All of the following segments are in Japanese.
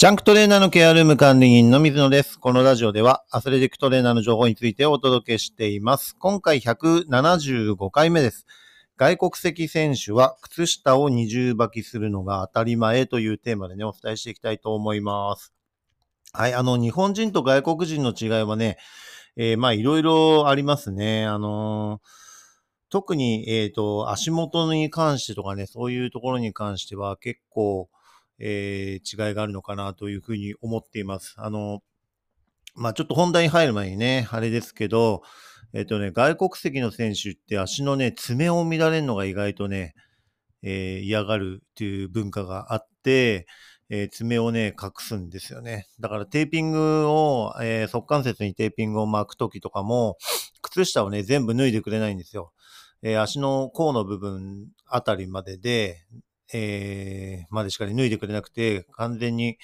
ジャンクトレーナーのケアルーム管理人の水野です。このラジオではアスレティックトレーナーの情報についてお届けしています。今回175回目です。外国籍選手は靴下を二重履きするのが当たり前というテーマでね、お伝えしていきたいと思います。はい、あの、日本人と外国人の違いはね、えーまあ、いろいろありますね。あのー特に、えっ、と、足元に関してとかね、そういうところに関しては結構、えー違いがあるのかなというふうに思っています。あの、まあ、ちょっと本題に入る前にね、あれですけど、えっ、とね、外国籍の選手って足のね、爪を乱れるのが意外とね、えー嫌がるっていう文化があって、えー爪をね、隠すんですよね。だからテーピングを、えー側関節にテーピングを巻くときとかも、靴下をね、全部脱いでくれないんですよ。え足の甲の部分あたりまでで、えーまでしか脱いでくれなくて、完全に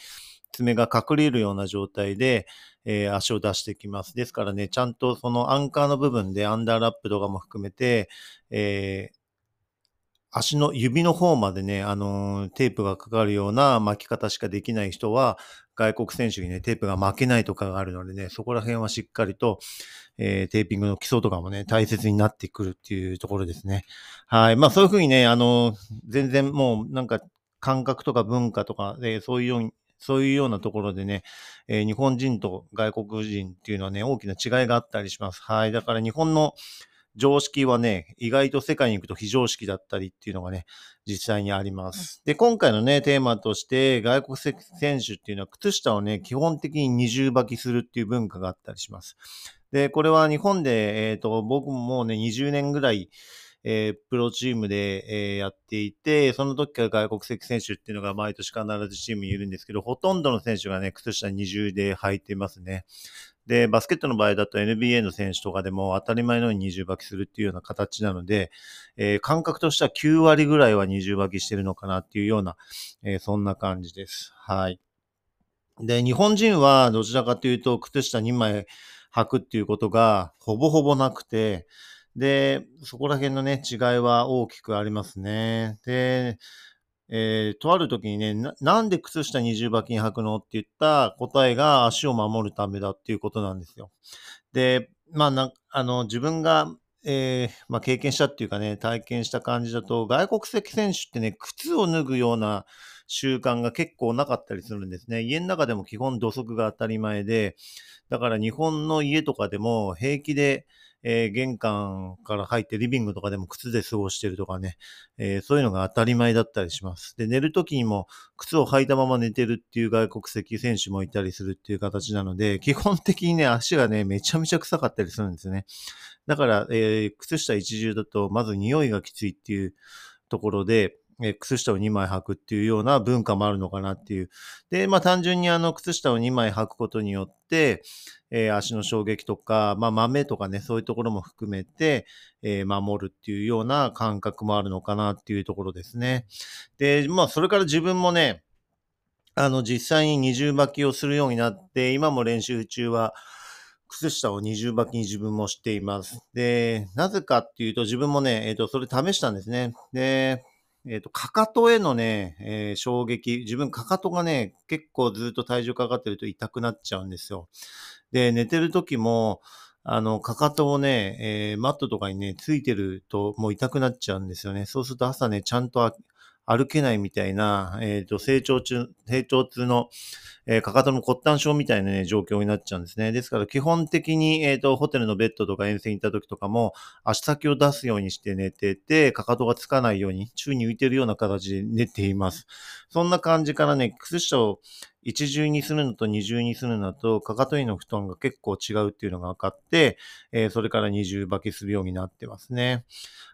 爪が隠れるような状態で、えー足を出してきます。ですからね、ちゃんとそのアンカーの部分でアンダーラップとかも含めて、えー足の指の方までね、あのーテープがかかるような巻き方しかできない人は、外国選手にね、テープが巻けないとかがあるのでね、そこら辺はしっかりと、えーテーピングの基礎とかもね、大切になってくるっていうところですね。はい。まあそういうふうにね、あの、全然もうなんか感覚とか文化とかで、そういうように、そういうようなところでね、えー日本人と外国人っていうのはね、大きな違いがあったりします。はい。だから日本の常識はね、意外と世界に行くと非常識だったりっていうのがね、実際にあります。で、今回のね、テーマとして、外国籍選手っていうのは靴下をね、基本的に二重履きするっていう文化があったりします。で、これは日本で、えっ、と、僕ももうね、20年ぐらい、えープロチームで、えーやっていて、その時から外国籍選手っていうのが毎年必ずチームにいるんですけど、ほとんどの選手がね、靴下二重で履いていますね。で、バスケットの場合だと NBA の選手とかでも当たり前のように二重履きするっていうような形なので、えー感覚としては9割ぐらいは二重履きしてるのかなっていうような、えーそんな感じです。はい。で、日本人はどちらかというと、靴下2枚履くっていうことがほぼほぼなくて、で、そこら辺のね、違いは大きくありますね。で、えーとある時にねな、なんで靴下二重履きに履くのって言った答えが足を守るためだっていうことなんですよ。で、まあな、あの、自分が、えーまあ、経験したっていうかね、体験した感じだと、外国籍選手ってね、靴を脱ぐような習慣が結構なかったりするんですね。家の中でも基本土足が当たり前で、だから日本の家とかでも平気で、えー玄関から入ってリビングとかでも靴で過ごしてるとかね、えーそういうのが当たり前だったりします。で、寝るときにも靴を履いたまま寝てるっていう外国籍選手もいたりするっていう形なので、基本的にね、足がね、めちゃめちゃ臭かったりするんですね。だから、えー靴下一重だと、まず匂いがきついっていうところで、え靴下を2枚履くっていうような文化もあるのかなっていう。で、まあ単純にあの靴下を2枚履くことによって、えー足の衝撃とか、まあ豆とかね、そういうところも含めて、えー守るっていうような感覚もあるのかなっていうところですね。で、まあそれから自分もね、あの実際に二重履きをするようになって、今も練習中は、靴下を二重履きに自分もしています。で、なぜかっていうと、自分もね、えっ、と、それ試したんですね。で、えっ、と、かかとへのね、えー衝撃、自分かかとがね、結構ずっと体重かかってると痛くなっちゃうんですよ。で、寝てる時も、あの、かかとをね、えーマットとかにね、ついてるともう痛くなっちゃうんですよね。そうすると朝ね、ちゃんと歩けないみたいな、えっ、と、成長中、成長痛の、えーかかとの骨端症みたいなね、状況になっちゃうんですね。ですから基本的に、えっ、と、ホテルのベッドとか遠征に行った時とかも、足先を出すようにして寝てて、かかとがつかないように、宙に浮いてるような形で寝ています。そんな感じからね、靴下を一重にするのと二重にするのと、かかとにの布団が結構違うっていうのが分かって、えーそれから二重履きするようになってますね。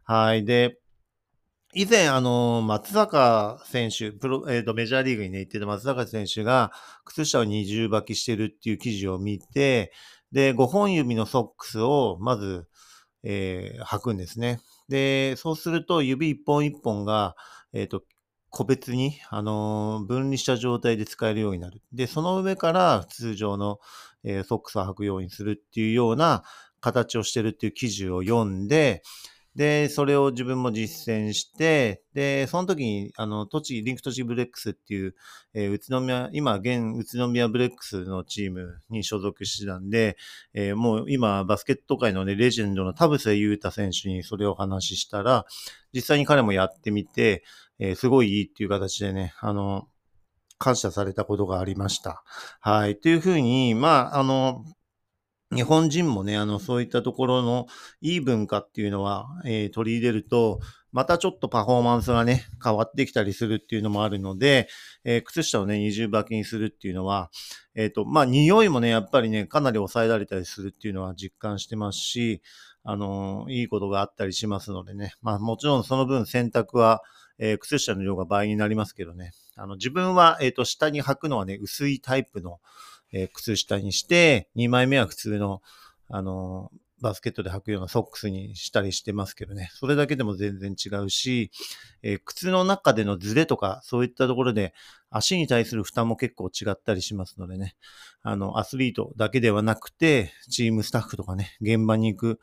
はい。で、以前、あの、松坂選手、プロ、えっ、と、メジャーリーグにね、行ってた松坂選手が、靴下を二重履きしてるっていう記事を見て、で、5本指のソックスを、まず、えー履くんですね。で、そうすると、指一本一本が、えっ、と、個別に、あの分離した状態で使えるようになる。で、その上から通常の、えーソックスを履くようにするっていうような形をしてるっていう記事を読んで、で、それを自分も実践して、で、その時に、あの、栃木、リンク栃木ブレックスっていう、えー、宇都宮、今、現宇都宮ブレックスのチームに所属してたんで、えー、もう今、バスケット界のね、レジェンドの田臥勇太選手にそれを話したら、実際に彼もやってみて、えー、すごいいいっていう形でね、あの、感謝されたことがありました。はい。というふうに、まあ、あの、日本人もね、あの、そういったところのいい文化っていうのは、えー、取り入れると、またちょっとパフォーマンスがね、変わってきたりするっていうのもあるので、えー、靴下をね、二重履きにするっていうのは、えっ、ー、と、まあ、匂いもね、やっぱりね、かなり抑えられたりするっていうのは実感してますし、あのいいことがあったりしますのでね、まあ、もちろんその分洗濯は、え、靴下の量が倍になりますけどね、あの、自分は、えっ、と、下に履くのはね、薄いタイプの、えー、靴下にして、2枚目は普通の、あのー、バスケットで履くようなソックスにしたりしてますけどね。それだけでも全然違うし、えー、靴の中でのズレとか、そういったところで足に対する負担も結構違ったりしますのでね。あの、アスリートだけではなくて、チームスタッフとかね、現場に行く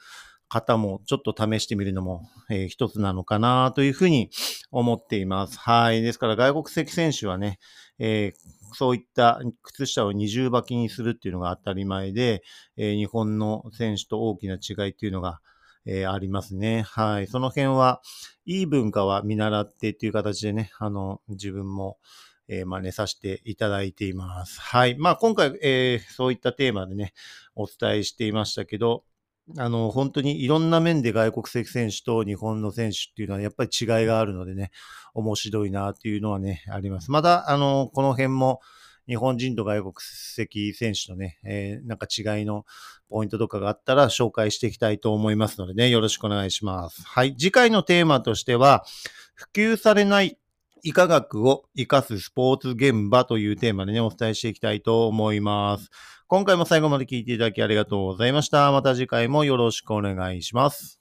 方もちょっと試してみるのも、えー、一つなのかなというふうに思っています。はい。ですから外国籍選手はね、えーそういった靴下を二重履きにするっていうのが当たり前で、えー、日本の選手と大きな違いっていうのが、えー、ありますね。はい。その辺は、いい文化は見習ってっていう形でね、あの、自分も、えー、真似させていただいています。はい。まあ、今回、えー、そういったテーマでね、お伝えしていましたけど、あの、本当にいろんな面で外国籍選手と日本の選手っていうのはやっぱり違いがあるのでね、面白いなっていうのはね、あります。まだ、あの、この辺も日本人と外国籍選手のね、えー、なんか違いのポイントとかがあったら紹介していきたいと思いますのでね、よろしくお願いします。はい。次回のテーマとしては、普及されない医科学を活かすスポーツ現場というテーマでね、お伝えしていきたいと思います。今回も最後まで聞いていただきありがとうございました。また次回もよろしくお願いします。